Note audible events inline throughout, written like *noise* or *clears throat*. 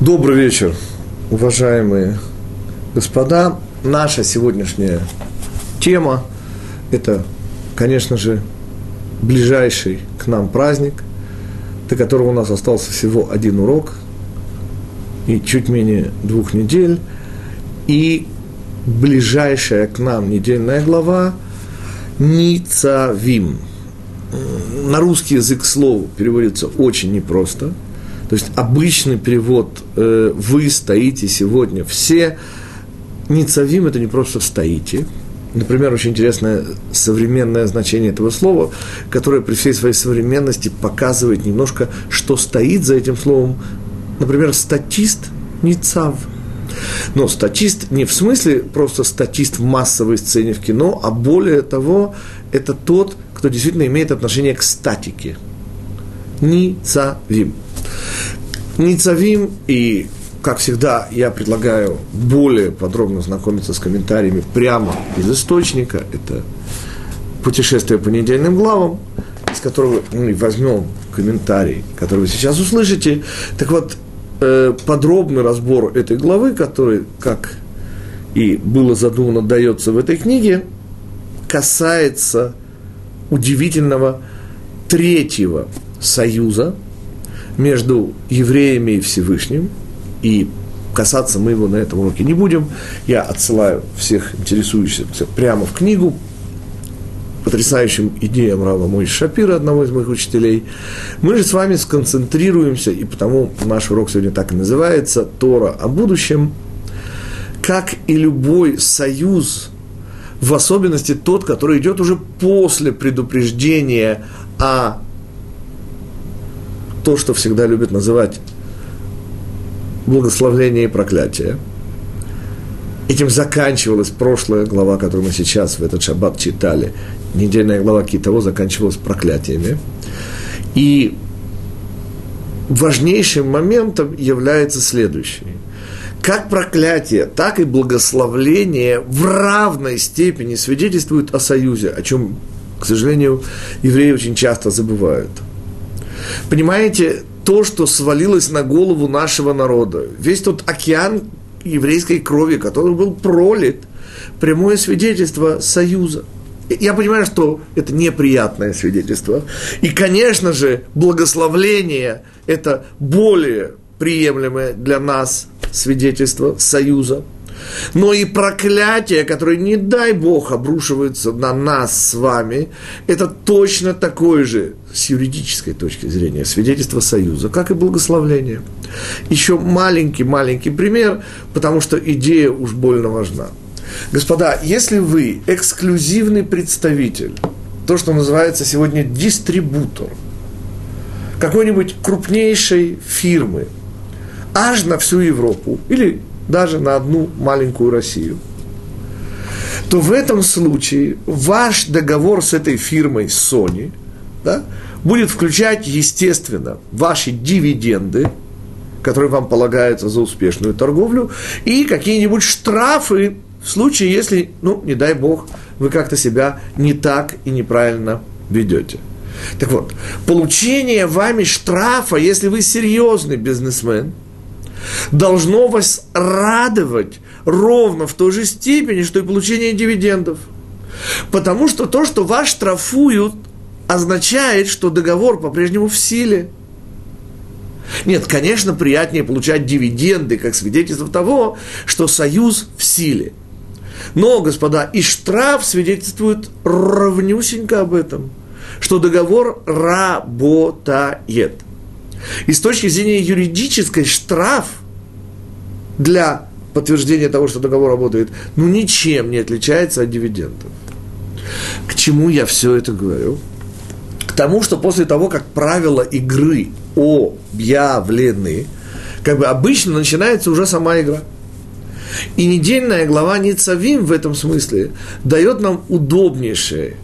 Добрый вечер, уважаемые господа. Наша сегодняшняя тема – это, конечно же, ближайший к нам праздник, до которого у нас остался всего один урок и чуть менее двух недель. И ближайшая к нам недельная глава – Ницавим. На русский язык слово переводится очень непросто – то есть обычный перевод э, «вы стоите сегодня все» Ницавим – это не просто «стоите». Например, очень интересное современное значение этого слова, которое при всей своей современности показывает немножко, что стоит за этим словом. Например, статист – Ницав. Но статист не в смысле просто статист в массовой сцене в кино, а более того, это тот, кто действительно имеет отношение к статике. Ницавим. Ницавим и как всегда, я предлагаю более подробно знакомиться с комментариями прямо из источника. Это путешествие по недельным главам, из которого мы возьмем комментарий, который вы сейчас услышите. Так вот, э, подробный разбор этой главы, который, как и было задумано, дается в этой книге, касается удивительного третьего союза – между евреями и Всевышним, и касаться мы его на этом уроке не будем. Я отсылаю всех интересующихся прямо в книгу, потрясающим идеям Рава Мой Шапира, одного из моих учителей. Мы же с вами сконцентрируемся, и потому наш урок сегодня так и называется, Тора о будущем. Как и любой союз, в особенности тот, который идет уже после предупреждения о то, что всегда любят называть благословление и проклятие. Этим заканчивалась прошлая глава, которую мы сейчас в этот шаббат читали. Недельная глава Китово заканчивалась проклятиями. И важнейшим моментом является следующий. Как проклятие, так и благословление в равной степени свидетельствуют о союзе, о чем, к сожалению, евреи очень часто забывают – Понимаете, то, что свалилось на голову нашего народа, весь тот океан еврейской крови, который был пролит, прямое свидетельство союза. Я понимаю, что это неприятное свидетельство. И, конечно же, благословление – это более приемлемое для нас свидетельство союза – но и проклятие, которое, не дай Бог, обрушивается на нас с вами, это точно такое же, с юридической точки зрения, свидетельство союза, как и благословление. Еще маленький-маленький пример, потому что идея уж больно важна. Господа, если вы эксклюзивный представитель, то, что называется сегодня дистрибутор, какой-нибудь крупнейшей фирмы, аж на всю Европу, или даже на одну маленькую Россию, то в этом случае ваш договор с этой фирмой Sony да, будет включать, естественно, ваши дивиденды, которые вам полагаются за успешную торговлю, и какие-нибудь штрафы в случае, если, ну, не дай бог, вы как-то себя не так и неправильно ведете. Так вот, получение вами штрафа, если вы серьезный бизнесмен – должно вас радовать ровно в той же степени, что и получение дивидендов. Потому что то, что вас штрафуют, означает, что договор по-прежнему в силе. Нет, конечно, приятнее получать дивиденды, как свидетельство того, что союз в силе. Но, господа, и штраф свидетельствует ровнюсенько об этом, что договор работает. И с точки зрения юридической штраф для подтверждения того, что договор работает, ну ничем не отличается от дивидендов. К чему я все это говорю? К тому, что после того, как правила игры объявлены, как бы обычно начинается уже сама игра. И недельная глава Ницавим в этом смысле дает нам удобнейшие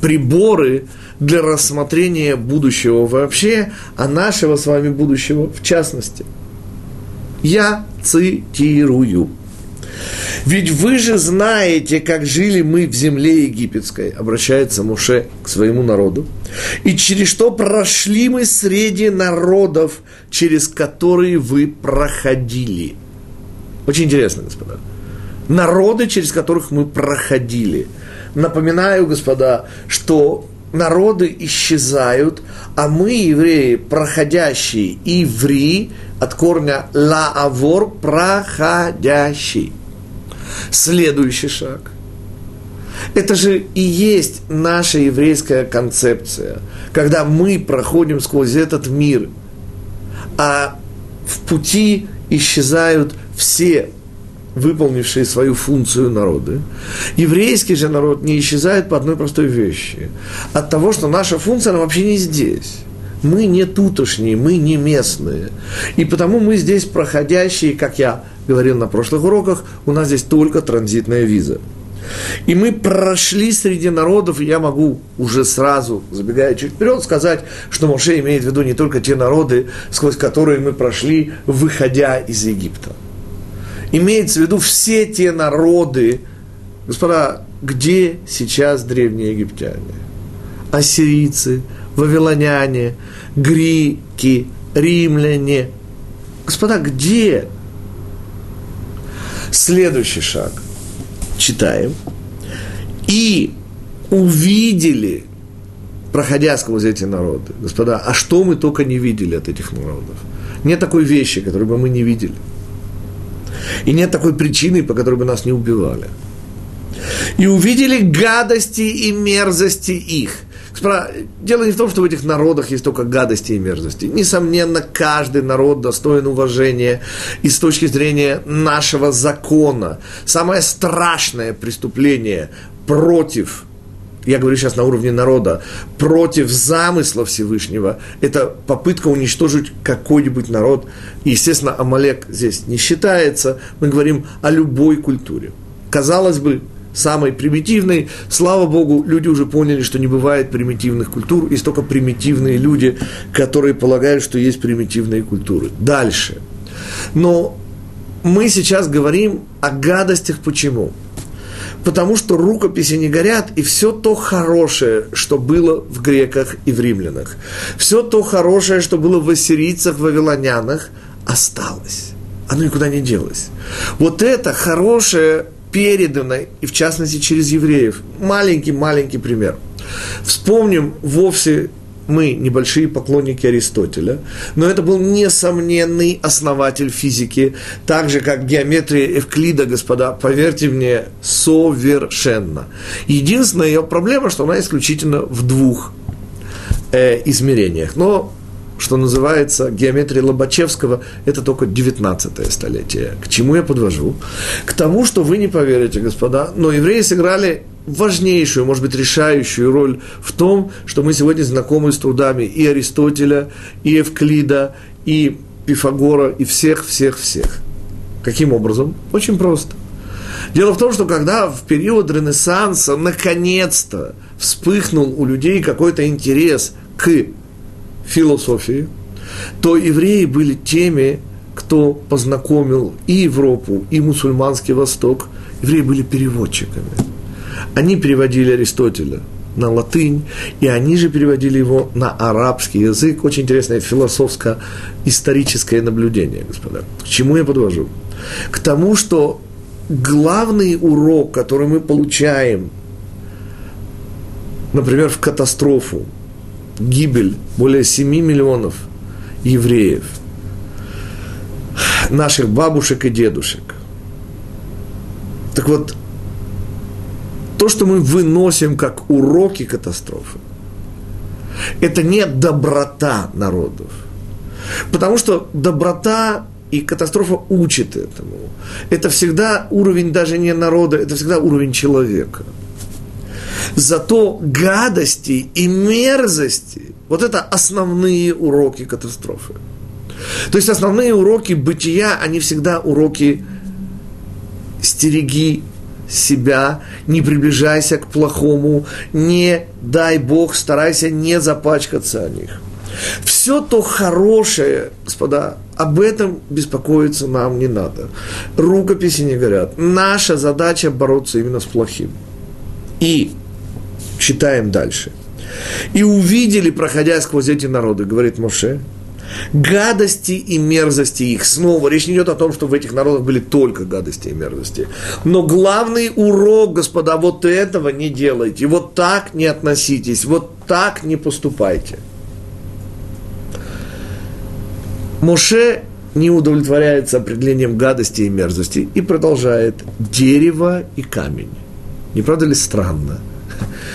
приборы для рассмотрения будущего вообще, а нашего с вами будущего в частности. Я цитирую. Ведь вы же знаете, как жили мы в земле египетской, обращается Муше к своему народу, и через что прошли мы среди народов, через которые вы проходили. Очень интересно, господа. Народы, через которых мы проходили. Напоминаю, господа, что народы исчезают, а мы, евреи, проходящие, иври, от корня лаавор, проходящий. Следующий шаг. Это же и есть наша еврейская концепция, когда мы проходим сквозь этот мир, а в пути исчезают все выполнившие свою функцию народы. Еврейский же народ не исчезает по одной простой вещи. От того, что наша функция, она вообще не здесь. Мы не тутошние, мы не местные. И потому мы здесь проходящие, как я говорил на прошлых уроках, у нас здесь только транзитная виза. И мы прошли среди народов, и я могу уже сразу, забегая чуть вперед, сказать, что Моше имеет в виду не только те народы, сквозь которые мы прошли, выходя из Египта. Имеется в виду все те народы, господа, где сейчас древние египтяне? Ассирийцы, вавилоняне, греки, римляне. Господа, где? Следующий шаг. Читаем. И увидели, проходя сквозь эти народы. Господа, а что мы только не видели от этих народов? Нет такой вещи, которую бы мы не видели. И нет такой причины, по которой бы нас не убивали. И увидели гадости и мерзости их – Дело не в том, что в этих народах есть только гадости и мерзости. Несомненно, каждый народ достоин уважения и с точки зрения нашего закона. Самое страшное преступление против я говорю сейчас на уровне народа, против замысла Всевышнего, это попытка уничтожить какой-нибудь народ. И, естественно, Амалек здесь не считается. Мы говорим о любой культуре. Казалось бы, самой примитивной. Слава Богу, люди уже поняли, что не бывает примитивных культур, есть только примитивные люди, которые полагают, что есть примитивные культуры. Дальше. Но мы сейчас говорим о гадостях почему? Потому что рукописи не горят, и все то хорошее, что было в греках и в римлянах, все то хорошее, что было в ассирийцах, вавилонянах, осталось. Оно никуда не делось. Вот это хорошее передано, и в частности через евреев. Маленький-маленький пример. Вспомним вовсе мы небольшие поклонники Аристотеля, но это был несомненный основатель физики, так же, как геометрия Эвклида, господа, поверьте мне, совершенно. Единственная ее проблема, что она исключительно в двух э, измерениях. Но что называется, геометрия Лобачевского, это только 19 столетие. К чему я подвожу? К тому, что вы не поверите, господа, но евреи сыграли важнейшую, может быть, решающую роль в том, что мы сегодня знакомы с трудами и Аристотеля, и Евклида, и Пифагора, и всех-всех-всех. Каким образом? Очень просто. Дело в том, что когда в период Ренессанса наконец-то вспыхнул у людей какой-то интерес к философии, то евреи были теми, кто познакомил и Европу, и мусульманский Восток. Евреи были переводчиками. Они переводили Аристотеля на латынь, и они же переводили его на арабский язык. Очень интересное философско-историческое наблюдение, господа. К чему я подвожу? К тому, что главный урок, который мы получаем, например, в катастрофу, гибель более 7 миллионов евреев, наших бабушек и дедушек. Так вот, то, что мы выносим как уроки катастрофы, это не доброта народов. Потому что доброта и катастрофа учит этому. Это всегда уровень даже не народа, это всегда уровень человека – Зато гадости и мерзости – вот это основные уроки катастрофы. То есть основные уроки бытия, они всегда уроки стереги себя, не приближайся к плохому, не дай Бог, старайся не запачкаться о них. Все то хорошее, господа, об этом беспокоиться нам не надо. Рукописи не говорят. Наша задача бороться именно с плохим. И читаем дальше. И увидели, проходя сквозь эти народы, говорит Моше, гадости и мерзости их. Снова речь не идет о том, что в этих народах были только гадости и мерзости. Но главный урок, господа, вот этого не делайте, вот так не относитесь, вот так не поступайте. Моше не удовлетворяется определением гадости и мерзости и продолжает дерево и камень. Не правда ли странно?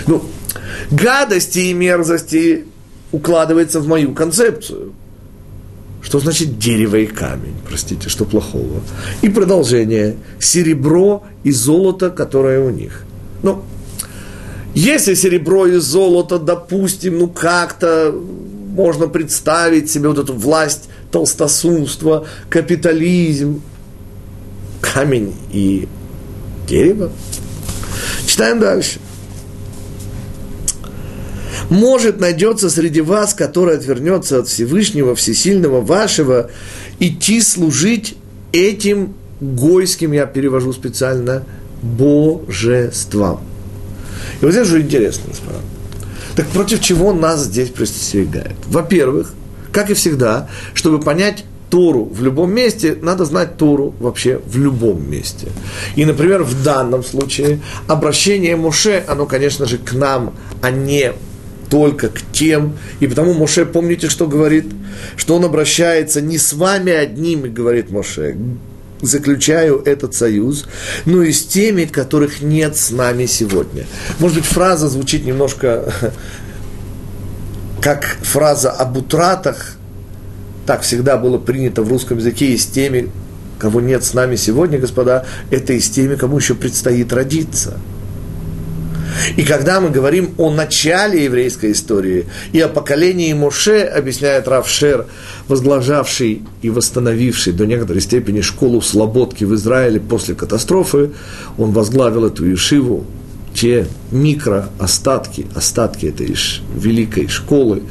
Ну, гадости и мерзости укладывается в мою концепцию – что значит дерево и камень? Простите, что плохого? И продолжение. Серебро и золото, которое у них. Ну, если серебро и золото, допустим, ну как-то можно представить себе вот эту власть толстосумства, капитализм, камень и дерево. Читаем дальше. Может, найдется среди вас, который отвернется от Всевышнего, Всесильного вашего, идти служить этим гойским, я перевожу специально, божествам. И вот здесь же интересно, господа. Так против чего нас здесь предостерегает? Во-первых, как и всегда, чтобы понять Тору в любом месте, надо знать Тору вообще в любом месте. И, например, в данном случае обращение Муше, оно, конечно же, к нам, а не только к тем. И потому Моше, помните, что говорит? Что он обращается не с вами одними, говорит Моше, заключаю этот союз, но и с теми, которых нет с нами сегодня. Может быть, фраза звучит немножко *laughs* как фраза об утратах, так всегда было принято в русском языке, и с теми, кого нет с нами сегодня, господа, это и с теми, кому еще предстоит родиться – и когда мы говорим о начале еврейской истории и о поколении Моше, объясняет Рав Шер, и восстановивший до некоторой степени школу слободки в Израиле после катастрофы, он возглавил эту ешиву, те микроостатки, остатки этой великой школы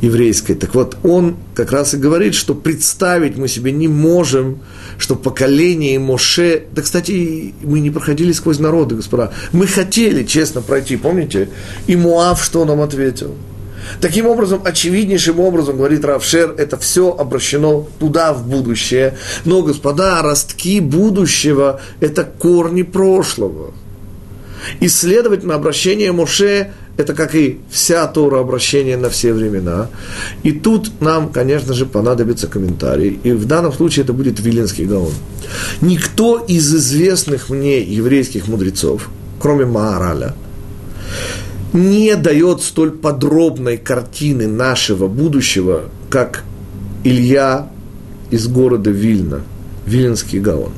еврейской. Так вот, он как раз и говорит, что представить мы себе не можем, что поколение Моше... Да, кстати, мы не проходили сквозь народы, господа. Мы хотели, честно, пройти, помните? И Муав что нам ответил? Таким образом, очевиднейшим образом, говорит Равшер, это все обращено туда, в будущее. Но, господа, ростки будущего – это корни прошлого. И, следовательно, обращение Моше – это как и вся Тора обращение на все времена. И тут нам, конечно же, понадобится комментарий. И в данном случае это будет Виленский Гаон. Никто из известных мне еврейских мудрецов, кроме Маараля, не дает столь подробной картины нашего будущего, как Илья из города Вильна, Виленский Гаон.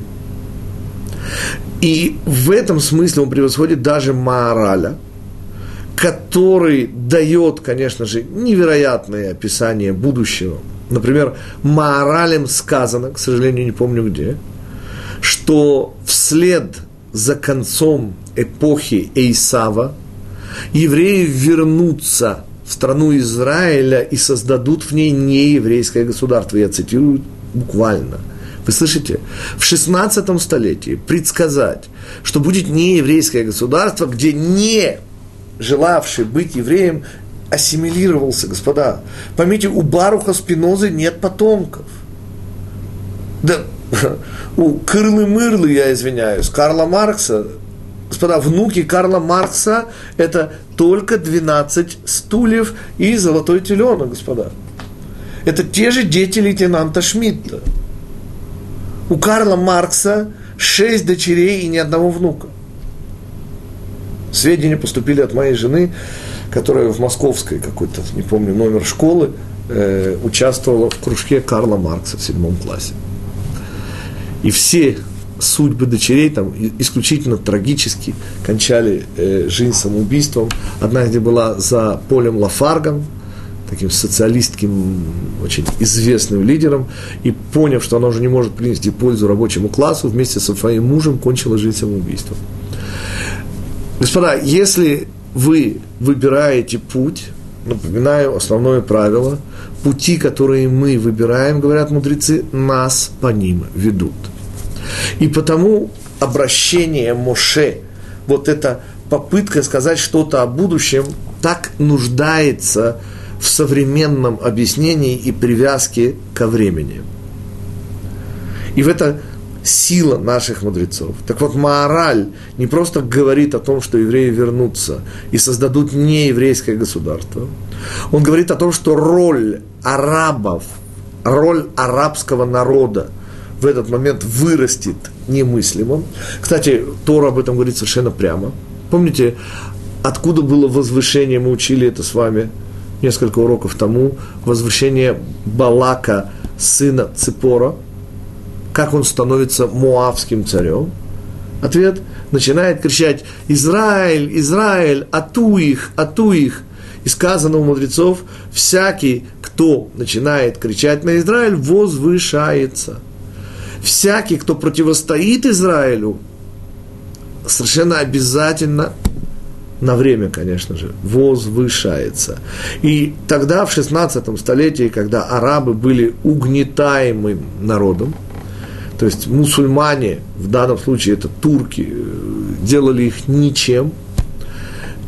И в этом смысле он превосходит даже Маараля, который дает, конечно же, невероятное описание будущего. Например, Маоралем сказано, к сожалению, не помню где, что вслед за концом эпохи Эйсава евреи вернутся в страну Израиля и создадут в ней нееврейское государство. Я цитирую буквально – вы слышите? В 16 столетии предсказать, что будет не еврейское государство, где не желавший быть евреем ассимилировался, господа. Поймите, у Баруха Спинозы нет потомков. Да, *laughs* у Кырлы-Мырлы, я извиняюсь, Карла Маркса, господа, внуки Карла Маркса – это только 12 стульев и золотой теленок, господа. Это те же дети лейтенанта Шмидта – у Карла Маркса шесть дочерей и ни одного внука. Сведения поступили от моей жены, которая в московской какой-то, не помню, номер школы, э, участвовала в кружке Карла Маркса в седьмом классе. И все судьбы дочерей там исключительно трагически кончали э, жизнь самоубийством. Одна где была за полем Лафаргом, таким социалистским, очень известным лидером, и поняв, что она уже не может принести пользу рабочему классу, вместе со своим мужем кончила жизнь самоубийством. Господа, если вы выбираете путь, напоминаю, основное правило, пути, которые мы выбираем, говорят мудрецы, нас по ним ведут. И потому обращение Моше, вот эта попытка сказать что-то о будущем, так нуждается в современном объяснении и привязке ко времени. И в это сила наших мудрецов. Так вот, Маораль не просто говорит о том, что евреи вернутся и создадут нееврейское государство. Он говорит о том, что роль арабов, роль арабского народа в этот момент вырастет немыслимым. Кстати, Тора об этом говорит совершенно прямо. Помните, откуда было возвышение, мы учили это с вами несколько уроков тому, возвышение Балака, сына Ципора – как он становится муавским царем? Ответ – начинает кричать «Израиль, Израиль, ату их, ату их!» И сказано у мудрецов, всякий, кто начинает кричать на Израиль, возвышается. Всякий, кто противостоит Израилю, совершенно обязательно на время, конечно же, возвышается. И тогда, в 16 столетии, когда арабы были угнетаемым народом, то есть мусульмане, в данном случае это турки, э, делали их ничем.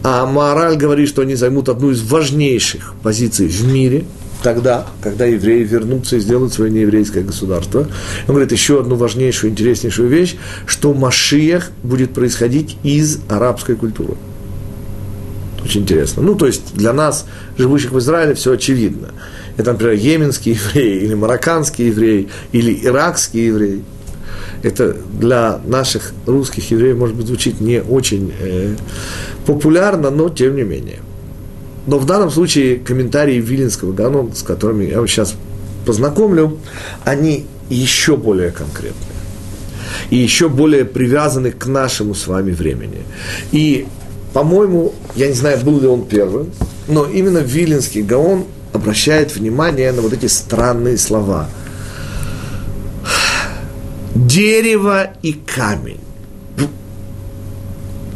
А мораль говорит, что они займут одну из важнейших позиций в мире, тогда, когда евреи вернутся и сделают свое нееврейское государство. Он говорит еще одну важнейшую, интереснейшую вещь, что Машиях будет происходить из арабской культуры. Очень интересно. Ну, то есть для нас, живущих в Израиле, все очевидно это, например, йеменский еврей, *laughs* или марокканский еврей, или иракский еврей. Это для наших русских евреев, может быть, звучит не очень э, популярно, но тем не менее. Но в данном случае комментарии Виленского Гаона, с которыми я вас сейчас познакомлю, они еще более конкретные и еще более привязаны к нашему с вами времени. И, по-моему, я не знаю, был ли он первым, но именно Виленский Гаон обращает внимание на вот эти странные слова. Дерево и камень.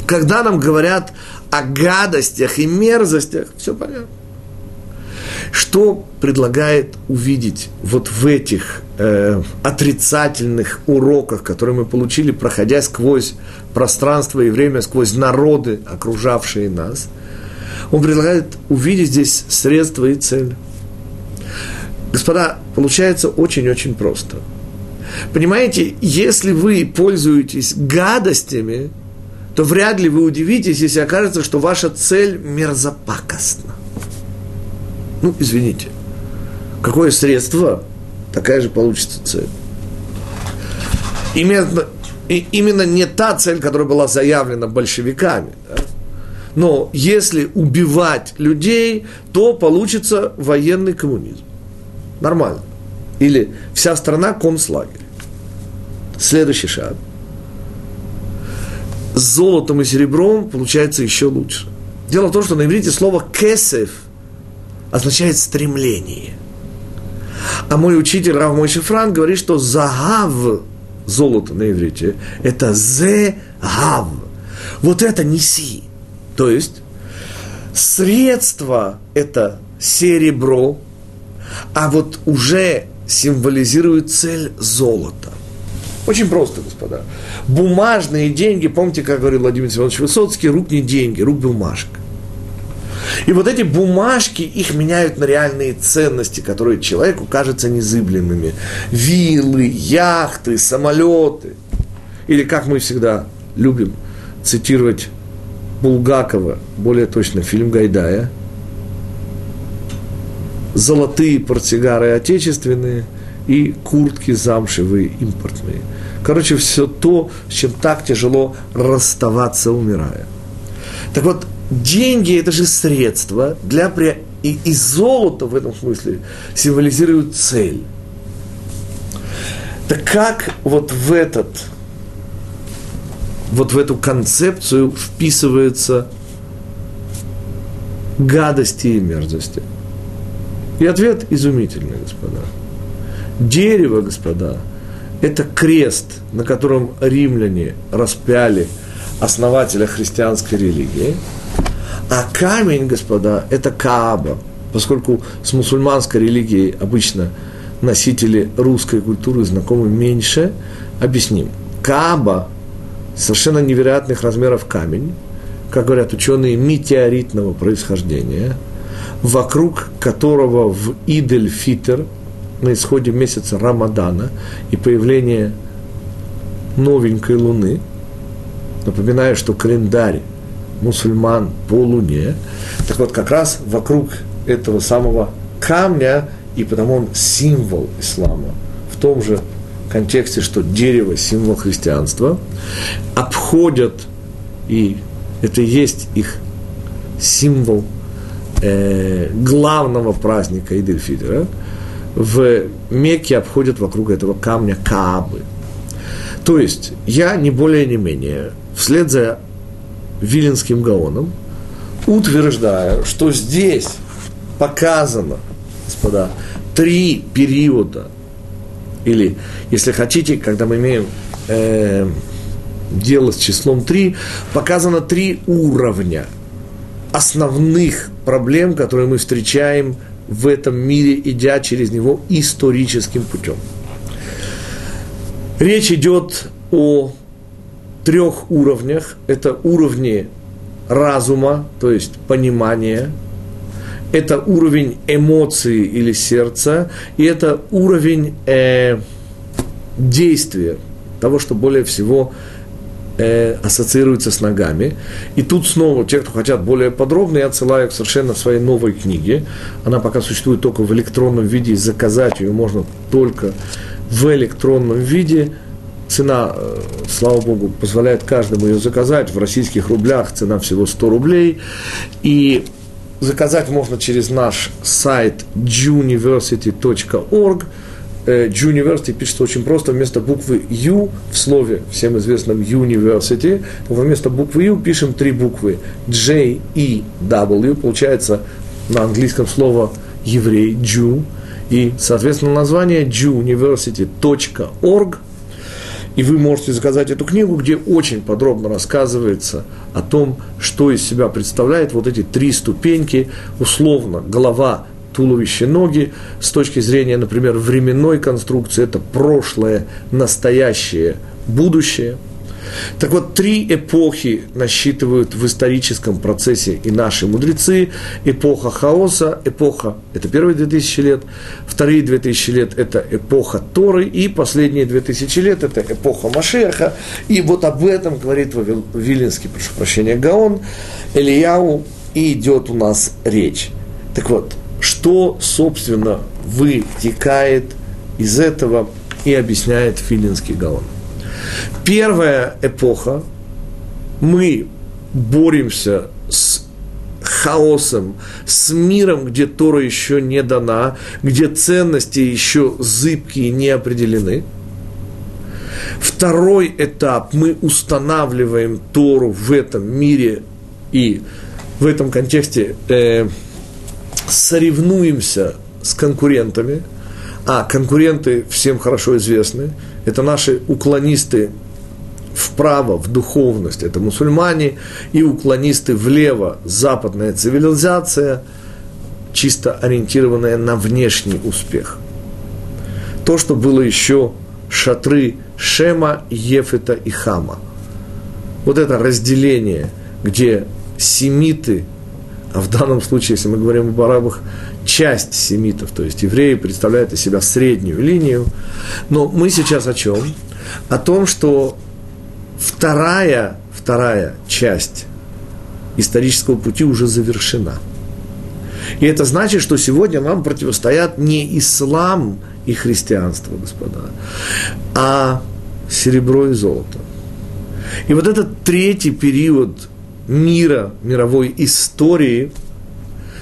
Когда нам говорят о гадостях и мерзостях, все понятно. Что предлагает увидеть вот в этих э, отрицательных уроках, которые мы получили, проходя сквозь пространство и время, сквозь народы, окружавшие нас – он предлагает увидеть здесь средства и цель. Господа, получается очень-очень просто. Понимаете, если вы пользуетесь гадостями, то вряд ли вы удивитесь, если окажется, что ваша цель мерзопакостна. Ну, извините. Какое средство, такая же получится цель. Именно, именно не та цель, которая была заявлена большевиками. Да? Но если убивать людей, то получится военный коммунизм. Нормально. Или вся страна концлагерь. Следующий шаг. С золотом и серебром получается еще лучше. Дело в том, что на иврите слово «кесев» означает «стремление». А мой учитель Рав Мой Шифран говорит, что «загав» золото на иврите – это «зе гав». Вот это неси. То есть средство – это серебро, а вот уже символизирует цель золота. Очень просто, господа. Бумажные деньги, помните, как говорил Владимир Семенович Высоцкий, рук не деньги, рук бумажка. И вот эти бумажки, их меняют на реальные ценности, которые человеку кажутся незыблемыми. Виллы, яхты, самолеты. Или, как мы всегда любим цитировать Булгакова, более точно фильм Гайдая, золотые портсигары отечественные и куртки замшевые импортные. Короче, все то, с чем так тяжело расставаться, умирая. Так вот, деньги – это же средство для и, и золото в этом смысле символизирует цель. Так как вот в этот вот в эту концепцию вписывается гадости и мерзости. И ответ изумительный, господа. Дерево, господа, это крест, на котором римляне распяли основателя христианской религии, А камень, господа, это Кааба, поскольку с мусульманской религией обычно носители русской культуры знакомы меньше, объясним. Кааба – совершенно невероятных размеров камень, как говорят ученые, метеоритного происхождения, вокруг которого в Идель-Фитер, на исходе месяца Рамадана и появления новенькой луны, напоминаю, что календарь мусульман по луне, так вот как раз вокруг этого самого камня, и потому он символ ислама, в том же контексте, что дерево – символ христианства, обходят и это и есть их символ э, главного праздника Идельфидера. В Мекке обходят вокруг этого камня Каабы. То есть, я не более не менее, вслед за Виленским Гаоном, утверждаю, что здесь показано, господа, три периода, или, если хотите, когда мы имеем э, дело с числом 3, показано три уровня основных проблем, которые мы встречаем в этом мире, идя через него историческим путем. Речь идет о трех уровнях. Это уровни разума, то есть понимания, это уровень эмоций или сердца, и это уровень э, действия, того, что более всего э, ассоциируется с ногами. И тут снова те, кто хотят более подробно, я отсылаю к совершенно своей новой книге. Она пока существует только в электронном виде, и заказать ее можно только в электронном виде. Цена, э, слава богу, позволяет каждому ее заказать. В российских рублях цена всего 100 рублей. И заказать можно через наш сайт juniversity.org. University пишется очень просто, вместо буквы U в слове, всем известном University, вместо буквы U пишем три буквы J, E, W, получается на английском слово еврей, Jew, и, соответственно, название jewuniversity.org, и вы можете заказать эту книгу, где очень подробно рассказывается о том, что из себя представляет вот эти три ступеньки, условно, голова, туловище, ноги. С точки зрения, например, временной конструкции, это прошлое, настоящее, будущее. Так вот, три эпохи насчитывают в историческом процессе и наши мудрецы. Эпоха хаоса, эпоха – это первые 2000 лет, вторые 2000 лет – это эпоха Торы, и последние 2000 лет – это эпоха Машеха. И вот об этом говорит Вилинский, прошу прощения, Гаон, Элияу, и идет у нас речь. Так вот, что, собственно, вытекает из этого и объясняет Филинский Гаон. Первая эпоха, мы боремся с хаосом, с миром, где Тора еще не дана, где ценности еще зыбкие, не определены. Второй этап, мы устанавливаем Тору в этом мире и в этом контексте э, соревнуемся с конкурентами, а конкуренты всем хорошо известны, это наши уклонисты вправо, в духовность, это мусульмане, и уклонисты влево, западная цивилизация, чисто ориентированная на внешний успех. То, что было еще шатры Шема, Ефета и Хама. Вот это разделение, где семиты – а в данном случае, если мы говорим об арабах, часть семитов, то есть евреи представляют из себя среднюю линию. Но мы сейчас о чем? О том, что вторая, вторая часть исторического пути уже завершена. И это значит, что сегодня нам противостоят не ислам и христианство, господа, а серебро и золото. И вот этот третий период мира, мировой истории.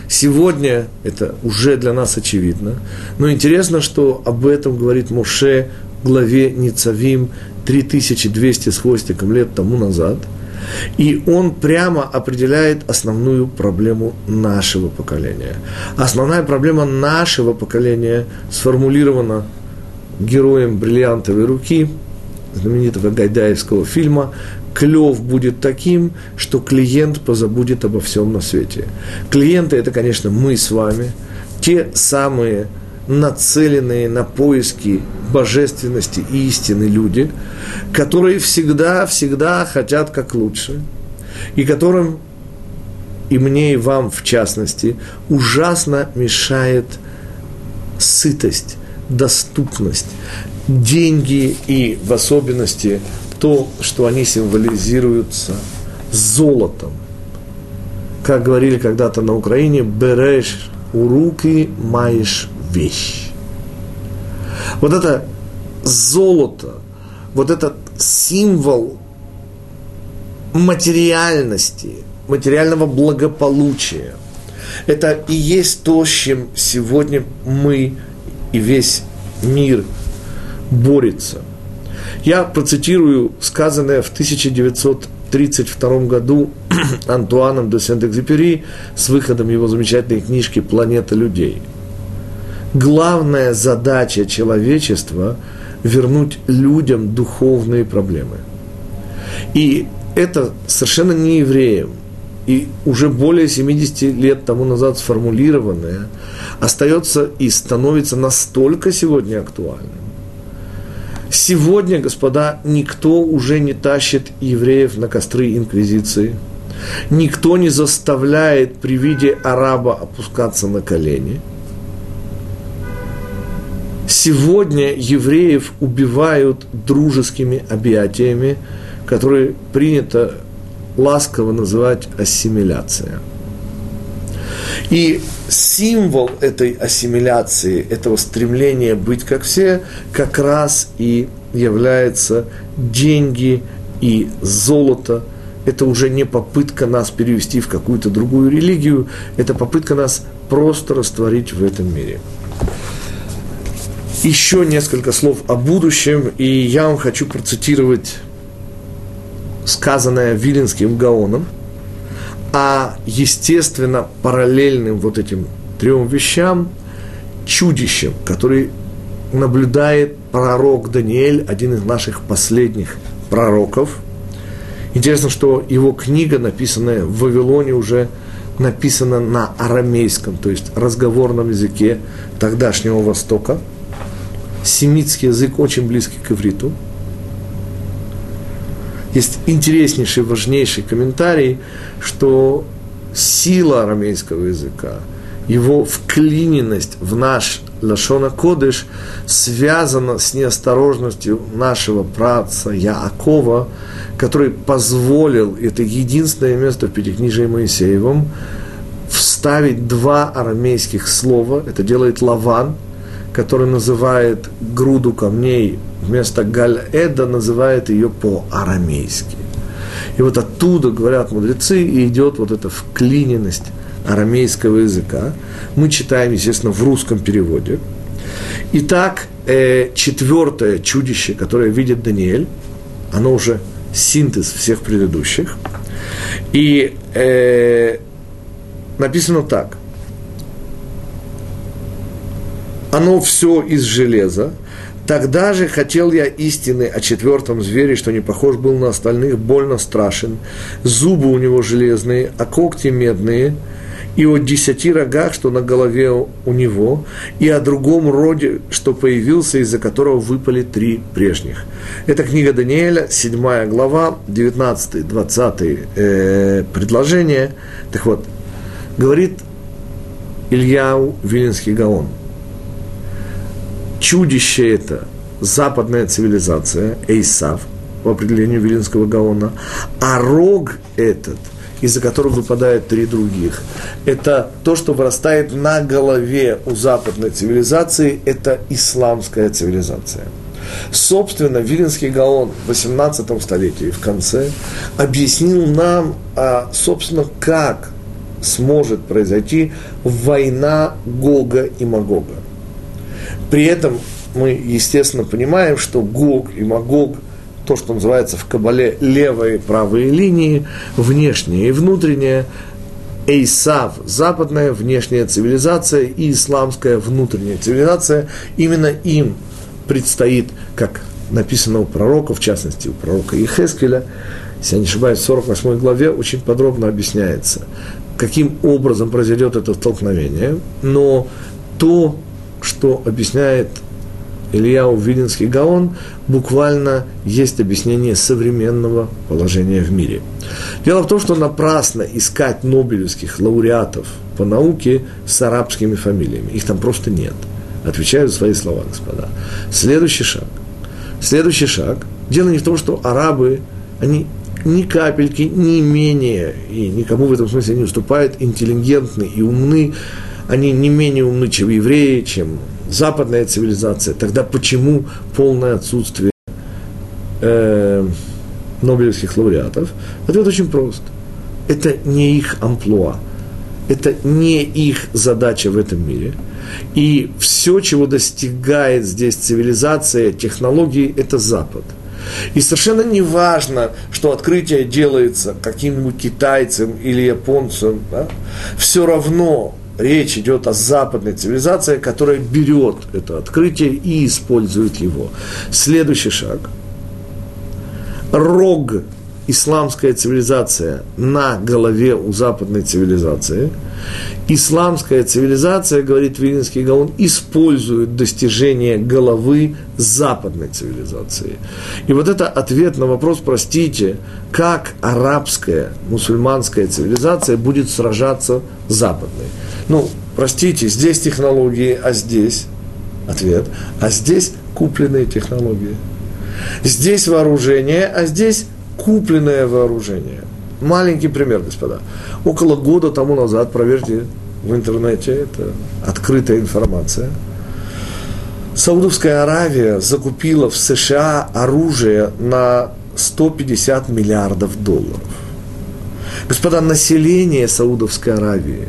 Сегодня это уже для нас очевидно. Но интересно, что об этом говорит Моше в главе Ницавим 3200 с хвостиком лет тому назад. И он прямо определяет основную проблему нашего поколения. Основная проблема нашего поколения сформулирована героем бриллиантовой руки, знаменитого гайдаевского фильма, клев будет таким, что клиент позабудет обо всем на свете. Клиенты – это, конечно, мы с вами, те самые нацеленные на поиски божественности и истины люди, которые всегда-всегда хотят как лучше, и которым, и мне, и вам в частности, ужасно мешает сытость, доступность, деньги и в особенности то, что они символизируются золотом. Как говорили когда-то на Украине, берешь у руки, маешь вещь. Вот это золото, вот этот символ материальности, материального благополучия, это и есть то, с чем сегодня мы и весь мир борется. Я процитирую сказанное в 1932 году *clears throat* Антуаном де Сент-Экзюпери с выходом его замечательной книжки «Планета людей». Главная задача человечества – вернуть людям духовные проблемы. И это совершенно не евреям, и уже более 70 лет тому назад сформулированное, остается и становится настолько сегодня актуальным. Сегодня, господа, никто уже не тащит евреев на костры инквизиции. Никто не заставляет при виде араба опускаться на колени. Сегодня евреев убивают дружескими объятиями, которые принято ласково называть ассимиляция. И символ этой ассимиляции, этого стремления быть как все, как раз и является деньги и золото. Это уже не попытка нас перевести в какую-то другую религию, это попытка нас просто растворить в этом мире. Еще несколько слов о будущем, и я вам хочу процитировать сказанное Виленским Гаоном, а, естественно, параллельным вот этим трем вещам, чудищем, который наблюдает пророк Даниэль, один из наших последних пророков. Интересно, что его книга, написанная в Вавилоне, уже написана на арамейском, то есть разговорном языке тогдашнего Востока. Семитский язык очень близкий к ивриту – есть интереснейший, важнейший комментарий, что сила арамейского языка, его вклиненность в наш Лашона Кодыш связана с неосторожностью нашего праца Яакова, который позволил, это единственное место в Пятикнижии Моисеевом, вставить два арамейских слова, это делает Лаван, который называет груду камней вместо Галь-Эда называет ее по-арамейски. И вот оттуда, говорят мудрецы, и идет вот эта вклиненность арамейского языка. Мы читаем, естественно, в русском переводе. Итак, э, четвертое чудище, которое видит Даниэль, оно уже синтез всех предыдущих. И э, написано так. Оно все из железа, Тогда же хотел я истины о четвертом звере, что не похож был на остальных, больно страшен. Зубы у него железные, а когти медные, и о десяти рогах, что на голове у него, и о другом роде, что появился, из-за которого выпали три прежних. Это книга Даниэля, 7 глава, 19-20 э, предложение. Так вот, говорит Ильяу Вилинский Гаон – чудище это западная цивилизация, Эйсав, по определению Вилинского Гаона, а рог этот, из-за которого выпадают три других, это то, что вырастает на голове у западной цивилизации, это исламская цивилизация. Собственно, Вилинский Гаон в 18 столетии, в конце, объяснил нам, а, собственно, как сможет произойти война Гога и Магога. При этом мы, естественно, понимаем, что Гог и Магог, то, что называется в Кабале левые и правые линии, внешняя и внутренняя, Эйсав – западная внешняя цивилизация и исламская внутренняя цивилизация. Именно им предстоит, как написано у пророка, в частности у пророка Ехескеля, если я не ошибаюсь, в 48 главе очень подробно объясняется, каким образом произойдет это столкновение. Но то, что объясняет Илья Вилинский Гаон, буквально есть объяснение современного положения в мире. Дело в том, что напрасно искать нобелевских лауреатов по науке с арабскими фамилиями. Их там просто нет. Отвечаю за свои слова, господа. Следующий шаг. Следующий шаг. Дело не в том, что арабы, они ни капельки не менее, и никому в этом смысле не уступают, интеллигентны и умны. Они не менее умны, чем евреи, чем западная цивилизация. Тогда почему полное отсутствие э, нобелевских лауреатов? Ответ очень прост. Это не их амплуа. Это не их задача в этом мире. И все, чего достигает здесь цивилизация, технологии, это Запад. И совершенно не важно, что открытие делается каким-нибудь китайцем или японцем. Да? Все равно речь идет о западной цивилизации, которая берет это открытие и использует его. Следующий шаг. Рог исламская цивилизация на голове у западной цивилизации. Исламская цивилизация, говорит Вилинский Гаон, использует достижение головы западной цивилизации. И вот это ответ на вопрос, простите, как арабская, мусульманская цивилизация будет сражаться с западной. Ну, простите, здесь технологии, а здесь ответ, а здесь купленные технологии. Здесь вооружение, а здесь купленное вооружение. Маленький пример, господа. Около года тому назад, проверьте в интернете, это открытая информация, Саудовская Аравия закупила в США оружие на 150 миллиардов долларов. Господа, население Саудовской Аравии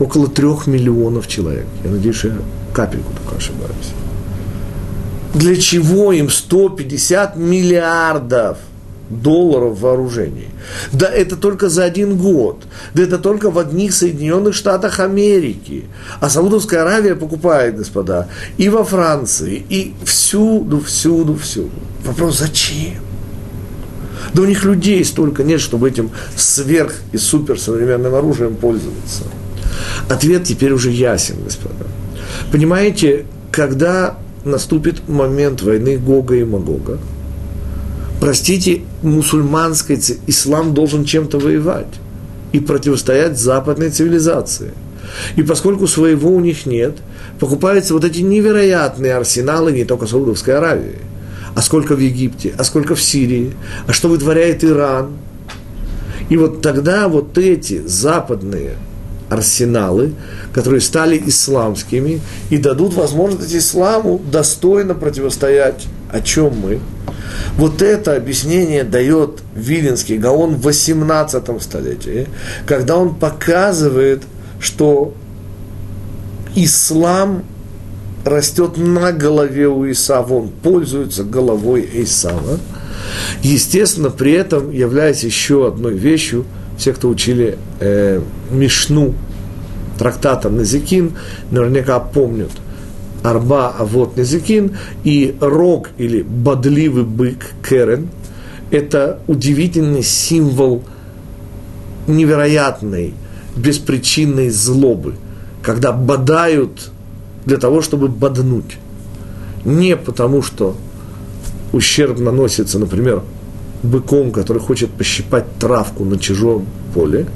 около трех миллионов человек. Я надеюсь, я капельку только ошибаюсь. Для чего им 150 миллиардов? долларов вооружений. Да это только за один год. Да это только в одних Соединенных Штатах Америки. А Саудовская Аравия покупает, господа, и во Франции, и всюду, всюду, всюду. Вопрос, зачем? Да у них людей столько нет, чтобы этим сверх и суперсовременным оружием пользоваться. Ответ теперь уже ясен, господа. Понимаете, когда наступит момент войны Гога и Магога, простите, мусульманской ислам должен чем-то воевать и противостоять западной цивилизации. И поскольку своего у них нет, покупаются вот эти невероятные арсеналы не только Саудовской Аравии, а сколько в Египте, а сколько в Сирии, а что вытворяет Иран. И вот тогда вот эти западные арсеналы, которые стали исламскими и дадут возможность исламу достойно противостоять. О чем мы? Вот это объяснение дает Виленский Гаон в 18 столетии, когда он показывает, что ислам растет на голове у Исава, он пользуется головой Исава. Естественно, при этом является еще одной вещью, все, кто учили э, Мишну, трактатом Назикин, наверняка помнят – Арба Авот Незикин и рог или бодливый бык Керен – это удивительный символ невероятной, беспричинной злобы, когда бодают для того, чтобы боднуть. Не потому, что ущерб наносится, например, быком, который хочет пощипать травку на чужом поле,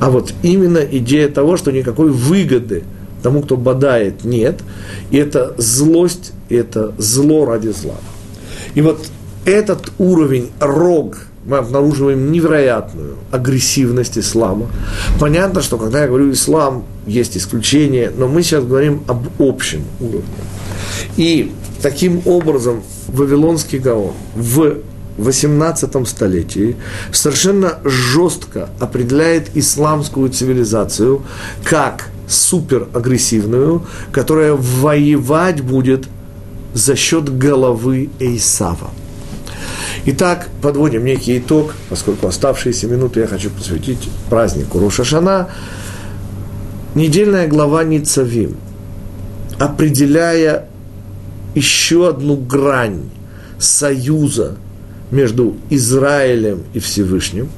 а вот именно идея того, что никакой выгоды – тому, кто бодает, нет. И это злость, это зло ради зла. И вот этот уровень рог, мы обнаруживаем невероятную агрессивность ислама. Понятно, что когда я говорю ислам, есть исключения, но мы сейчас говорим об общем уровне. И таким образом Вавилонский Гаон в 18 столетии совершенно жестко определяет исламскую цивилизацию как суперагрессивную, которая воевать будет за счет головы Эйсава. Итак, подводим некий итог, поскольку оставшиеся минуты я хочу посвятить празднику Рошашана. Недельная глава Ницавим, определяя еще одну грань союза между Израилем и Всевышним,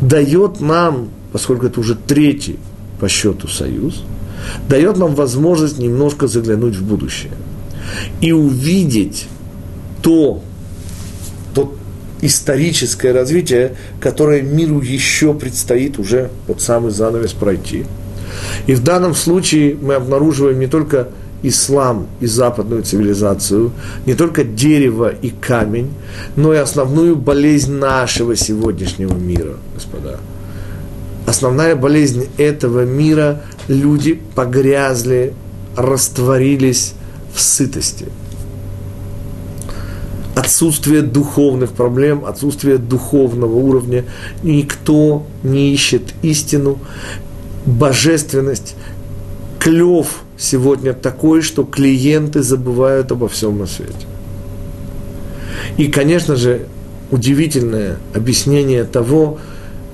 дает нам, поскольку это уже третий по счету союз, дает нам возможность немножко заглянуть в будущее и увидеть то, то историческое развитие, которое миру еще предстоит уже под самый занавес пройти. И в данном случае мы обнаруживаем не только ислам и западную цивилизацию, не только дерево и камень, но и основную болезнь нашего сегодняшнего мира, господа. Основная болезнь этого мира – люди погрязли, растворились в сытости. Отсутствие духовных проблем, отсутствие духовного уровня. Никто не ищет истину, божественность, клев сегодня такой, что клиенты забывают обо всем на свете. И, конечно же, удивительное объяснение того,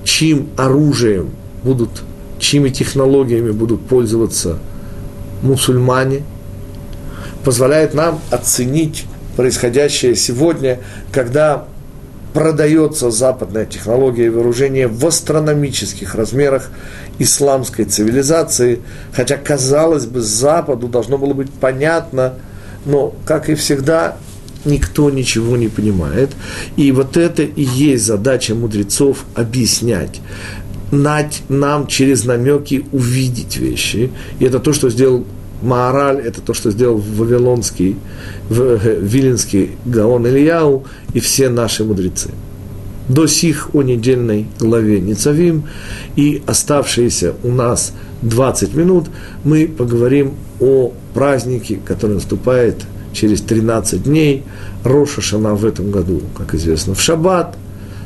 чьим оружием будут, чьими технологиями будут пользоваться мусульмане, позволяет нам оценить происходящее сегодня, когда продается западная технология и вооружение в астрономических размерах исламской цивилизации, хотя, казалось бы, Западу должно было быть понятно, но, как и всегда, никто ничего не понимает. И вот это и есть задача мудрецов объяснять нам через намеки увидеть вещи. И это то, что сделал Маораль, это то, что сделал Вавилонский, э, Виленский Гаон Ильяу и все наши мудрецы. До сих о недельной главе Ницавим и оставшиеся у нас 20 минут мы поговорим о празднике, который наступает через 13 дней. Роша Шана в этом году, как известно, в Шаббат.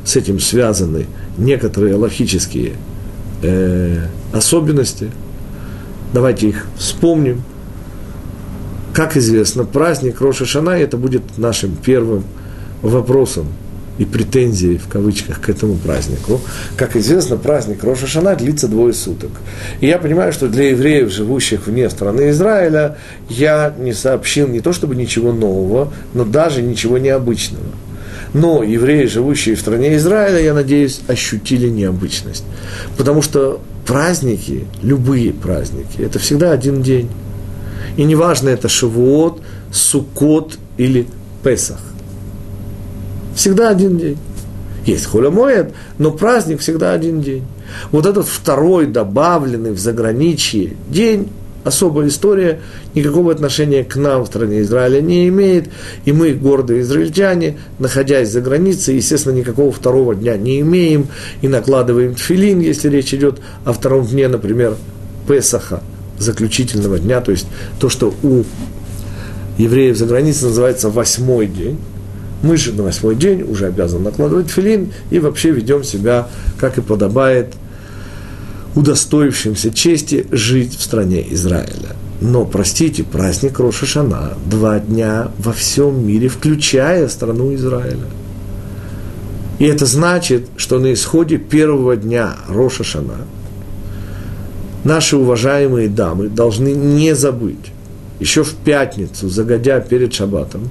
С этим связаны некоторые логические э, особенности – Давайте их вспомним. Как известно, праздник Роша Шана это будет нашим первым вопросом и претензией, в кавычках, к этому празднику. Как известно, праздник Роша Шана длится двое суток. И я понимаю, что для евреев, живущих вне страны Израиля, я не сообщил не то чтобы ничего нового, но даже ничего необычного. Но евреи, живущие в стране Израиля, я надеюсь, ощутили необычность. Потому что праздники, любые праздники, это всегда один день. И неважно, это Шавуот, Сукот или Песах. Всегда один день. Есть холомоед, но праздник всегда один день. Вот этот второй добавленный в заграничье день, особая история, никакого отношения к нам в стране Израиля не имеет. И мы, гордые израильтяне, находясь за границей, естественно, никакого второго дня не имеем и накладываем тфилин, если речь идет о втором дне, например, Песаха, заключительного дня, то есть то, что у евреев за границей называется восьмой день. Мы же на восьмой день уже обязаны накладывать филин и вообще ведем себя, как и подобает – удостоившимся чести жить в стране Израиля. Но, простите, праздник Рошашана два дня во всем мире, включая страну Израиля. И это значит, что на исходе первого дня Рошашана наши уважаемые дамы должны не забыть еще в пятницу, загодя перед шаббатом,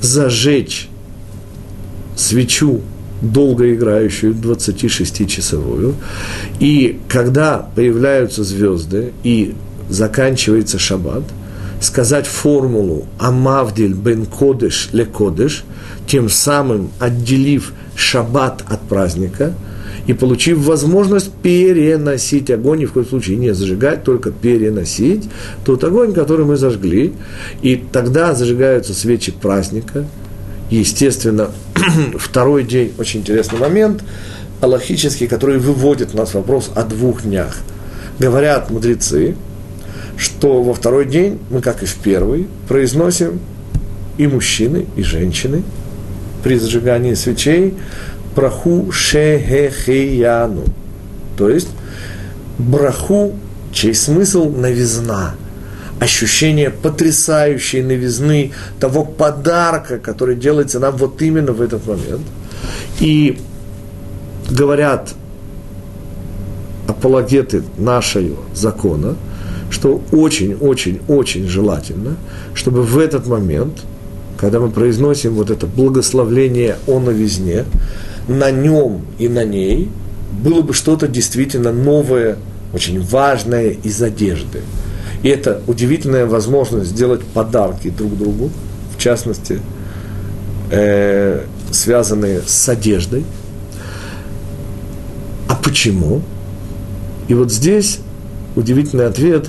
зажечь свечу долго играющую, 26-часовую. И когда появляются звезды и заканчивается шаббат, сказать формулу «Амавдиль бен кодыш ле кодыш», тем самым отделив шаббат от праздника и получив возможность переносить огонь, ни в коем случае не зажигать, только переносить тот огонь, который мы зажгли. И тогда зажигаются свечи праздника – естественно, *clears throat* второй день, очень интересный момент, аллахический, который выводит у нас вопрос о двух днях. Говорят мудрецы, что во второй день мы, как и в первый, произносим и мужчины, и женщины при зажигании свечей праху шехехияну. То есть браху, чей смысл новизна – ощущение потрясающей новизны, того подарка, который делается нам вот именно в этот момент. И говорят апологеты нашего закона, что очень-очень-очень желательно, чтобы в этот момент, когда мы произносим вот это благословление о новизне, на нем и на ней было бы что-то действительно новое, очень важное из одежды. И это удивительная возможность сделать подарки друг другу, в частности, э, связанные с одеждой. А почему? И вот здесь удивительный ответ,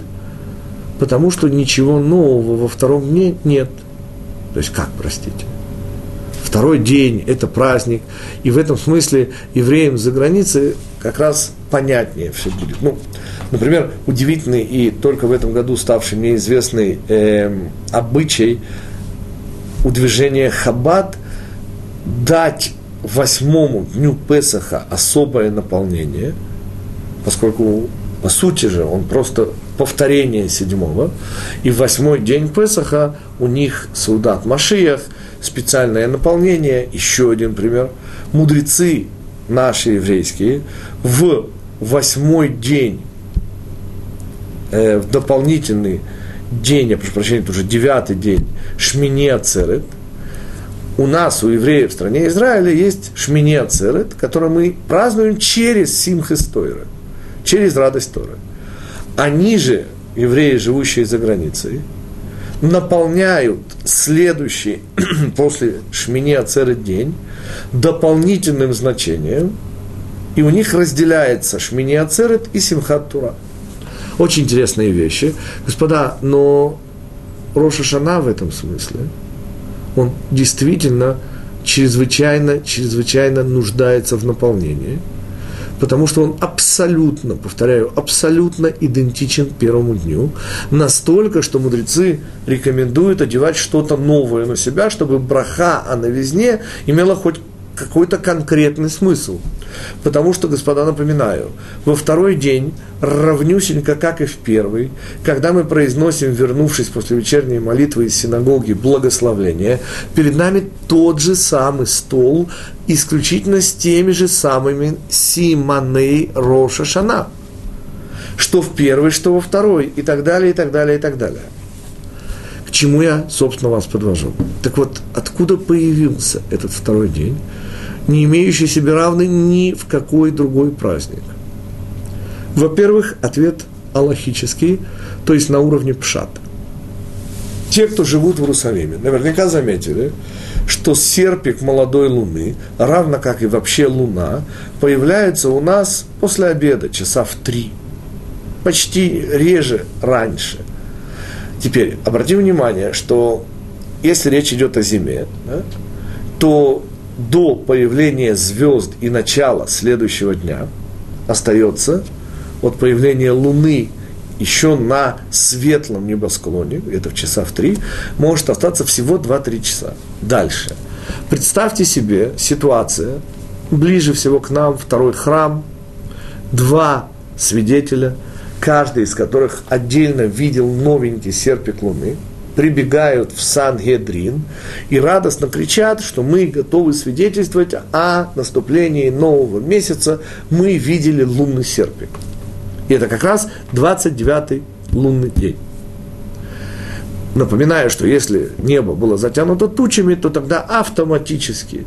потому что ничего нового во втором дне нет. То есть как, простите? Второй день – это праздник, и в этом смысле евреям за границей как раз понятнее все будет. Ну, например, удивительный и только в этом году ставший мне известный э, обычай у движения Хаббат дать восьмому дню Песаха особое наполнение, поскольку по сути же он просто повторение седьмого, и восьмой день Песаха у них Саудат Машиях, специальное наполнение, еще один пример, мудрецы наши еврейские в восьмой день, э, в дополнительный день, я прошу прощения, это уже девятый день, Шмини Ацерет, у нас, у евреев в стране Израиля, есть Шмини Ацерет, который мы празднуем через Симхес Тойра, через радость Торы. Они же, евреи, живущие за границей, наполняют следующий *clears throat* после Шмини Ацерет день дополнительным значением, и у них разделяется Шмини Ацерет и Симхат Тура. Очень интересные вещи. Господа, но Роша Шана в этом смысле, он действительно чрезвычайно, чрезвычайно нуждается в наполнении, потому что он абсолютно, повторяю, абсолютно идентичен первому дню, настолько, что мудрецы рекомендуют одевать что-то новое на себя, чтобы браха о новизне имела хоть какой-то конкретный смысл. Потому что, господа, напоминаю, во второй день, равнюсенько, как и в первый, когда мы произносим, вернувшись после вечерней молитвы из синагоги, благословление, перед нами тот же самый стол, исключительно с теми же самыми симаней Роша Шана. Что в первый, что во второй, и так далее, и так далее, и так далее. К чему я, собственно, вас подвожу? Так вот, откуда появился этот второй день? Не имеющий себе равный ни в какой другой праздник. Во-первых, ответ аллахический, то есть на уровне пшата. Те, кто живут в Иерусалиме, наверняка заметили, что серпик молодой луны, равно как и вообще луна, появляется у нас после обеда, часа в три. Почти реже раньше. Теперь, обрати внимание, что если речь идет о зиме, да, то до появления звезд и начала следующего дня остается от появления Луны еще на светлом небосклоне, это в часа в три, может остаться всего 2-3 часа. Дальше. Представьте себе ситуация, ближе всего к нам второй храм, два свидетеля, каждый из которых отдельно видел новенький серпик Луны – прибегают в Сан-Гедрин и радостно кричат, что мы готовы свидетельствовать о наступлении нового месяца. Мы видели лунный серпик. И это как раз 29-й лунный день. Напоминаю, что если небо было затянуто тучами, то тогда автоматически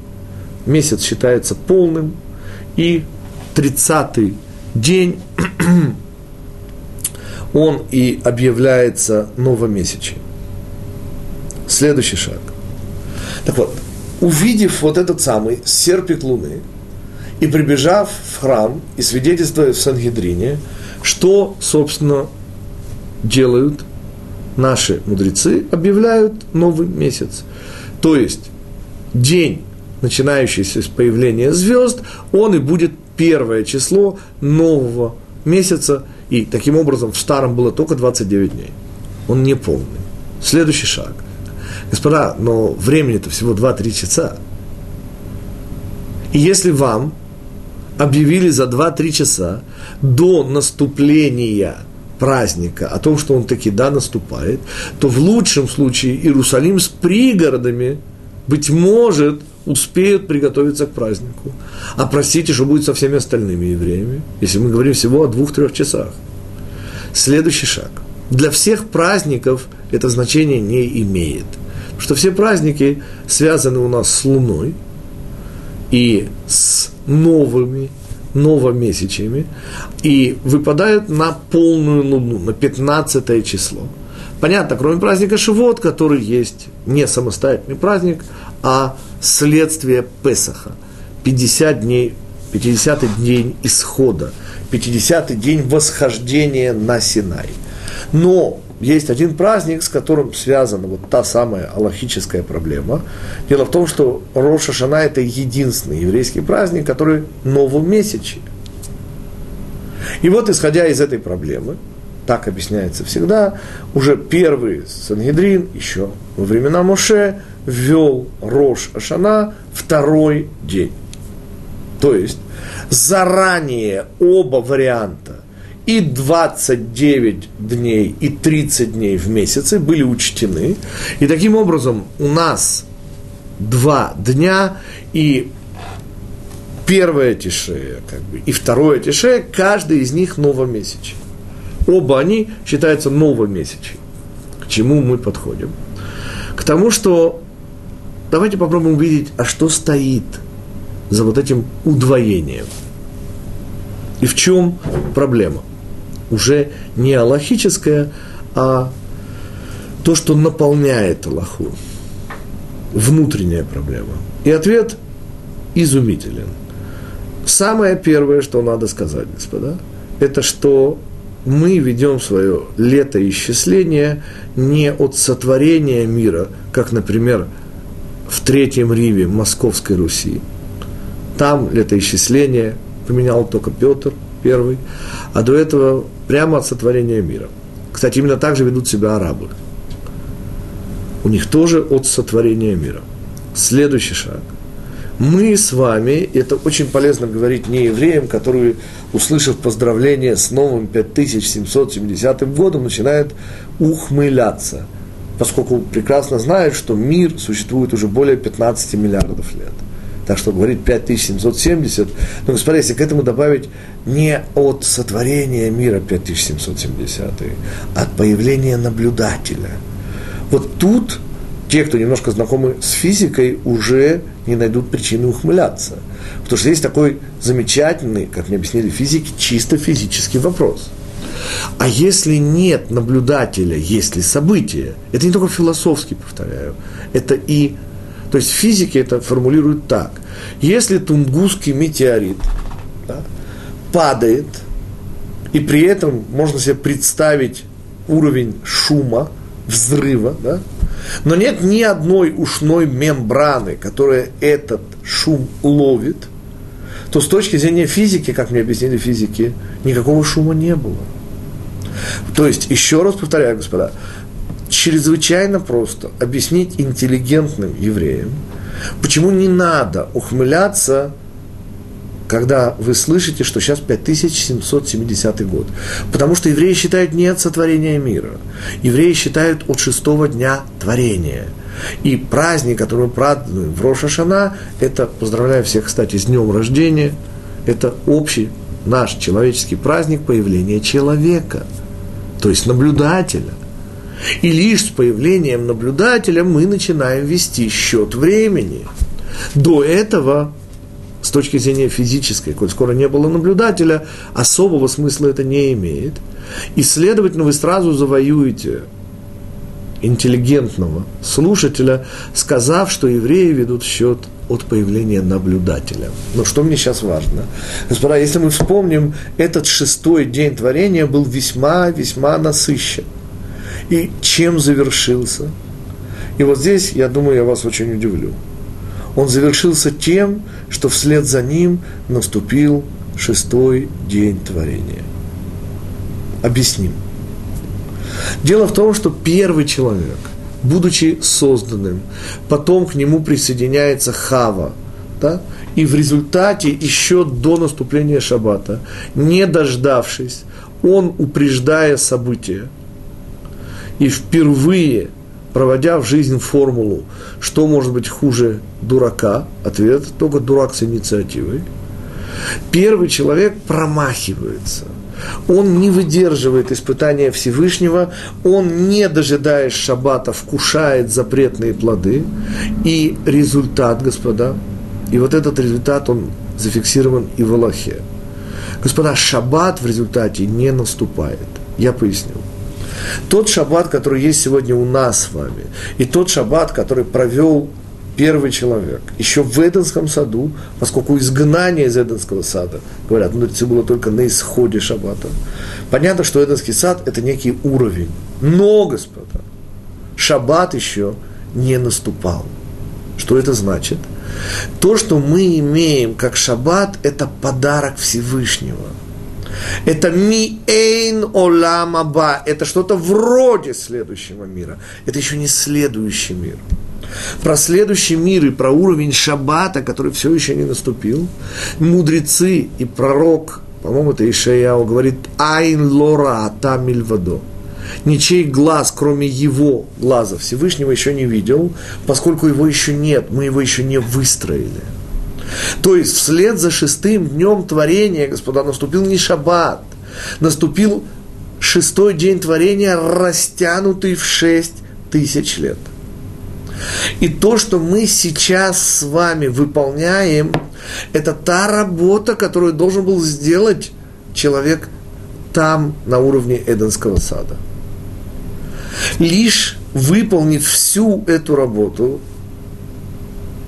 месяц считается полным, и 30-й день *clears throat* он и объявляется новомесячным. Следующий шаг. Так вот, увидев вот этот самый серпик луны и прибежав в храм и свидетельствуя в Сангедрине, что, собственно, делают наши мудрецы, объявляют новый месяц. То есть день, начинающийся с появления звезд, он и будет первое число нового месяца, и таким образом в старом было только 29 дней. Он не полный. Следующий шаг – Господа, но времени-то всего 2-3 часа. И если вам объявили за 2-3 часа до наступления праздника о том, что он таки да наступает, то в лучшем случае Иерусалим с пригородами, быть может, успеют приготовиться к празднику. А простите, что будет со всеми остальными евреями, если мы говорим всего о двух-трех часах. Следующий шаг. Для всех праздников это значение не имеет – что все праздники связаны у нас с Луной и с новыми новомесячиями и выпадают на полную луну, на 15 число. Понятно, кроме праздника Шивот, который есть не самостоятельный праздник, а следствие Песаха. 50 дней, 50 день исхода, 50 день восхождения на Синай. Но есть один праздник, с которым связана вот та самая аллахическая проблема. Дело в том, что Роша Шана – это единственный еврейский праздник, который новомесячный. И вот, исходя из этой проблемы, так объясняется всегда, уже первый Сангедрин, еще во времена Моше, ввел Рош Ашана второй день. То есть, заранее оба варианта и 29 дней, и 30 дней в месяце были учтены. И таким образом у нас два дня, и первое тишея, как бы, и второе тишея, каждый из них новомесячный. Оба они считаются новомесячными. К чему мы подходим? К тому, что давайте попробуем увидеть, а что стоит за вот этим удвоением. И в чем проблема? Уже не аллахическое, а то, что наполняет Аллаху. Внутренняя проблема. И ответ изумителен. Самое первое, что надо сказать, господа, это что мы ведем свое летоисчисление не от сотворения мира, как, например, в Третьем Риве Московской Руси. Там летоисчисление поменял только Петр Первый, а до этого прямо от сотворения мира. Кстати, именно так же ведут себя арабы. У них тоже от сотворения мира. Следующий шаг. Мы с вами, это очень полезно говорить не евреям, которые, услышав поздравление с новым 5770 годом, начинают ухмыляться, поскольку прекрасно знают, что мир существует уже более 15 миллиардов лет – так что говорит 5770. Но, господа, если к этому добавить не от сотворения мира 5770, а от появления наблюдателя. Вот тут те, кто немножко знакомы с физикой, уже не найдут причины ухмыляться. Потому что есть такой замечательный, как мне объяснили физики, чисто физический вопрос. А если нет наблюдателя, есть ли событие? Это не только философски, повторяю, это и то есть физики это формулируют так. Если тунгусский метеорит да, падает, и при этом можно себе представить уровень шума, взрыва, да, но нет ни одной ушной мембраны, которая этот шум ловит, то с точки зрения физики, как мне объяснили физики, никакого шума не было. То есть, еще раз повторяю, господа, чрезвычайно просто объяснить интеллигентным евреям, почему не надо ухмыляться, когда вы слышите, что сейчас 5770 год. Потому что евреи считают не от сотворения мира. Евреи считают от шестого дня творения. И праздник, который мы празднуем в Рошашана, это, поздравляю всех, кстати, с днем рождения, это общий наш человеческий праздник появления человека, то есть наблюдателя – и лишь с появлением наблюдателя мы начинаем вести счет времени. До этого, с точки зрения физической, коль скоро не было наблюдателя, особого смысла это не имеет. И, следовательно, вы сразу завоюете интеллигентного слушателя, сказав, что евреи ведут счет от появления наблюдателя. Но что мне сейчас важно? Господа, если мы вспомним, этот шестой день творения был весьма-весьма насыщен и чем завершился. И вот здесь, я думаю, я вас очень удивлю. Он завершился тем, что вслед за ним наступил шестой день творения. Объясним. Дело в том, что первый человек, будучи созданным, потом к нему присоединяется Хава, да? и в результате еще до наступления Шаббата, не дождавшись, он, упреждая события, и впервые проводя в жизнь формулу, что может быть хуже дурака, ответ только дурак с инициативой, первый человек промахивается. Он не выдерживает испытания Всевышнего, он, не дожидаясь шаббата, вкушает запретные плоды. И результат, господа, и вот этот результат, он зафиксирован и в Аллахе. Господа, шаббат в результате не наступает. Я поясню. Тот шаббат, который есть сегодня у нас с вами, и тот шаббат, который провел первый человек, еще в Эденском саду, поскольку изгнание из Эденского сада, говорят, ну, это было только на исходе шаббата. Понятно, что Эденский сад – это некий уровень. Но, господа, шаббат еще не наступал. Что это значит? То, что мы имеем как шаббат, это подарок Всевышнего. Это ми эйн оламаба. Это что-то вроде следующего мира. Это еще не следующий мир про следующий мир и про уровень шаббата, который все еще не наступил, мудрецы и пророк, по-моему, это Ишаяу, говорит «Айн лора ата мильвадо». Ничей глаз, кроме его глаза Всевышнего, еще не видел, поскольку его еще нет, мы его еще не выстроили. То есть вслед за шестым днем творения, господа, наступил не шаббат, наступил шестой день творения, растянутый в шесть тысяч лет – и то, что мы сейчас с вами выполняем, это та работа, которую должен был сделать человек там, на уровне Эденского сада. Лишь выполнив всю эту работу,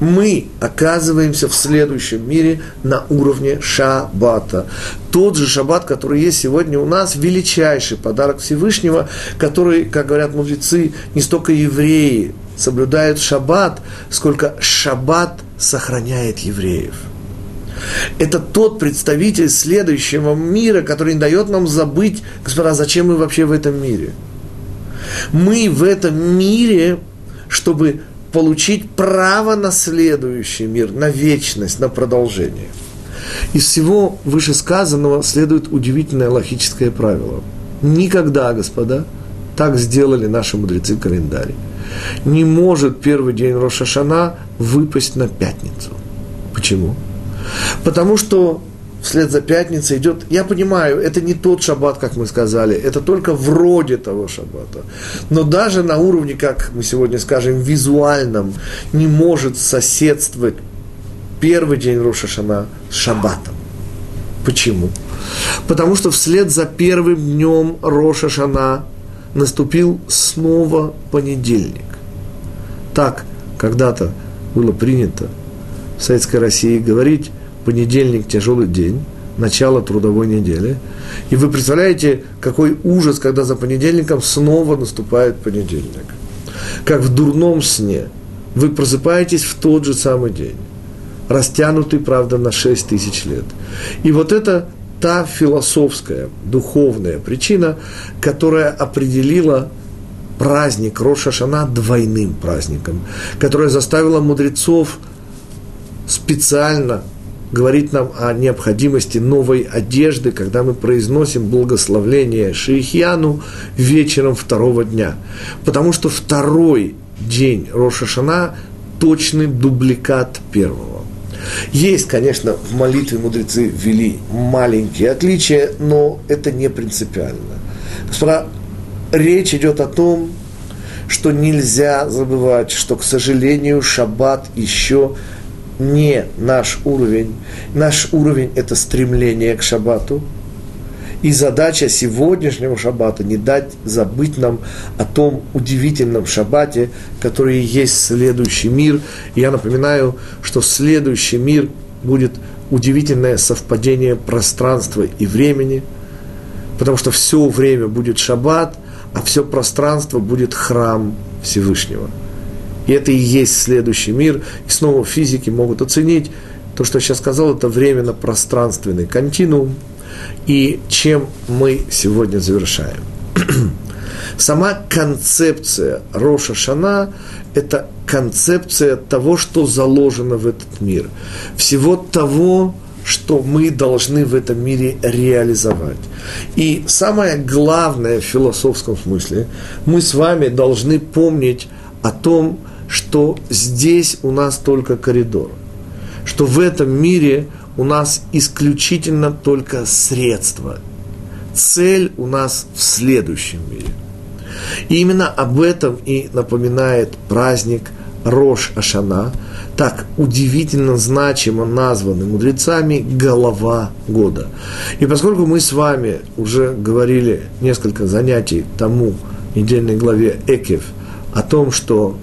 мы оказываемся в следующем мире на уровне шаббата. Тот же шаббат, который есть сегодня у нас, величайший подарок Всевышнего, который, как говорят мудрецы, не столько евреи соблюдают шаббат, сколько шаббат сохраняет евреев. Это тот представитель следующего мира, который не дает нам забыть, господа, зачем мы вообще в этом мире. Мы в этом мире, чтобы получить право на следующий мир, на вечность, на продолжение. Из всего вышесказанного следует удивительное логическое правило. Никогда, господа, так сделали наши мудрецы календарь не может первый день Рошашана выпасть на пятницу. Почему? Потому что вслед за пятницей идет, я понимаю, это не тот шаббат, как мы сказали, это только вроде того шаббата. Но даже на уровне, как мы сегодня скажем, визуальном, не может соседствовать первый день Рошашана с шаббатом. Почему? Потому что вслед за первым днем Рошашана наступил снова понедельник. Так когда-то было принято в Советской России говорить понедельник – тяжелый день, начало трудовой недели. И вы представляете, какой ужас, когда за понедельником снова наступает понедельник. Как в дурном сне. Вы просыпаетесь в тот же самый день. Растянутый, правда, на 6 тысяч лет. И вот это та философская, духовная причина, которая определила праздник Рошашана двойным праздником, которая заставила мудрецов специально говорить нам о необходимости новой одежды, когда мы произносим благословление Шейхьяну вечером второго дня. Потому что второй день Рошашана – точный дубликат первого. Есть, конечно, в молитве мудрецы ввели маленькие отличия, но это не принципиально. Господа, речь идет о том, что нельзя забывать, что, к сожалению, шаббат еще не наш уровень. Наш уровень – это стремление к шаббату – и задача сегодняшнего шаббата не дать забыть нам о том удивительном шаббате, который есть следующий мир. Я напоминаю, что следующий мир будет удивительное совпадение пространства и времени, потому что все время будет шаббат, а все пространство будет храм Всевышнего. И это и есть следующий мир. И снова физики могут оценить то, что я сейчас сказал, это временно-пространственный континуум – и чем мы сегодня завершаем. *clears throat* Сама концепция Роша Шана – это концепция того, что заложено в этот мир. Всего того, что мы должны в этом мире реализовать. И самое главное в философском смысле, мы с вами должны помнить о том, что здесь у нас только коридор, что в этом мире – у нас исключительно только средства. цель у нас в следующем мире. И именно об этом и напоминает праздник Рош Ашана, так удивительно значимо названный мудрецами «голова года». И поскольку мы с вами уже говорили несколько занятий тому недельной главе Экев о том, что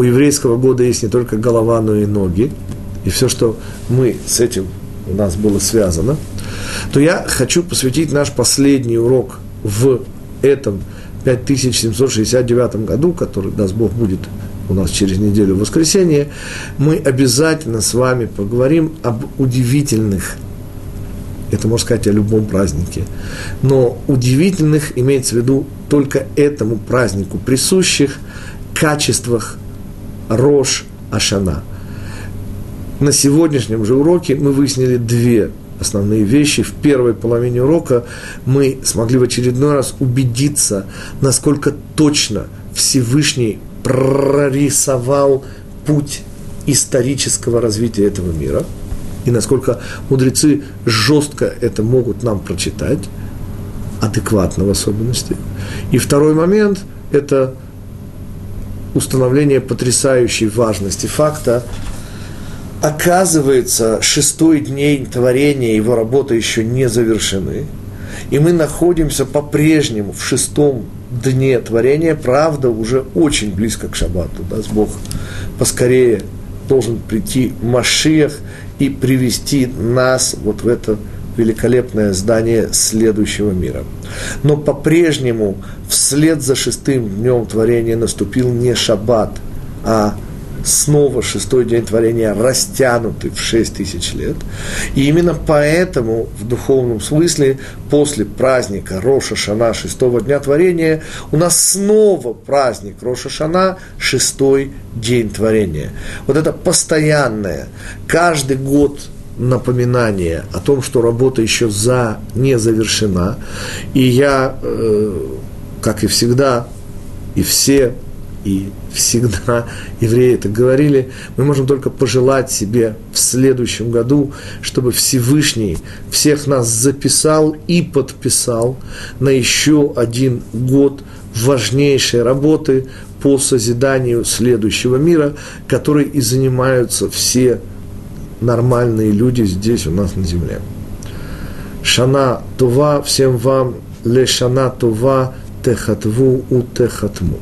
у еврейского года есть не только голова, но и ноги, и все, что мы с этим у нас было связано, то я хочу посвятить наш последний урок в этом 5769 году, который, даст Бог, будет у нас через неделю в воскресенье, мы обязательно с вами поговорим об удивительных, это можно сказать о любом празднике, но удивительных имеется в виду только этому празднику присущих качествах Рош Ашана. На сегодняшнем же уроке мы выяснили две основные вещи. В первой половине урока мы смогли в очередной раз убедиться, насколько точно Всевышний прорисовал путь исторического развития этого мира, и насколько мудрецы жестко это могут нам прочитать, адекватно в особенности. И второй момент – это установление потрясающей важности факта, оказывается, шестой день творения, его работы еще не завершены, и мы находимся по-прежнему в шестом дне творения, правда, уже очень близко к шаббату, даст Бог поскорее должен прийти Машиях и привести нас вот в это великолепное здание следующего мира. Но по-прежнему вслед за шестым днем творения наступил не шаббат, а снова шестой день творения растянутый в шесть тысяч лет. И именно поэтому в духовном смысле после праздника Роша Шана, шестого дня творения, у нас снова праздник Роша Шана, шестой день творения. Вот это постоянное, каждый год напоминание о том, что работа еще за не завершена. И я, э, как и всегда, и все и всегда *laughs* евреи это говорили, мы можем только пожелать себе в следующем году, чтобы Всевышний всех нас записал и подписал на еще один год важнейшей работы по созиданию следующего мира, которой и занимаются все нормальные люди здесь у нас на земле. Шана Това, всем вам, ле шана Това, техатву у техатму.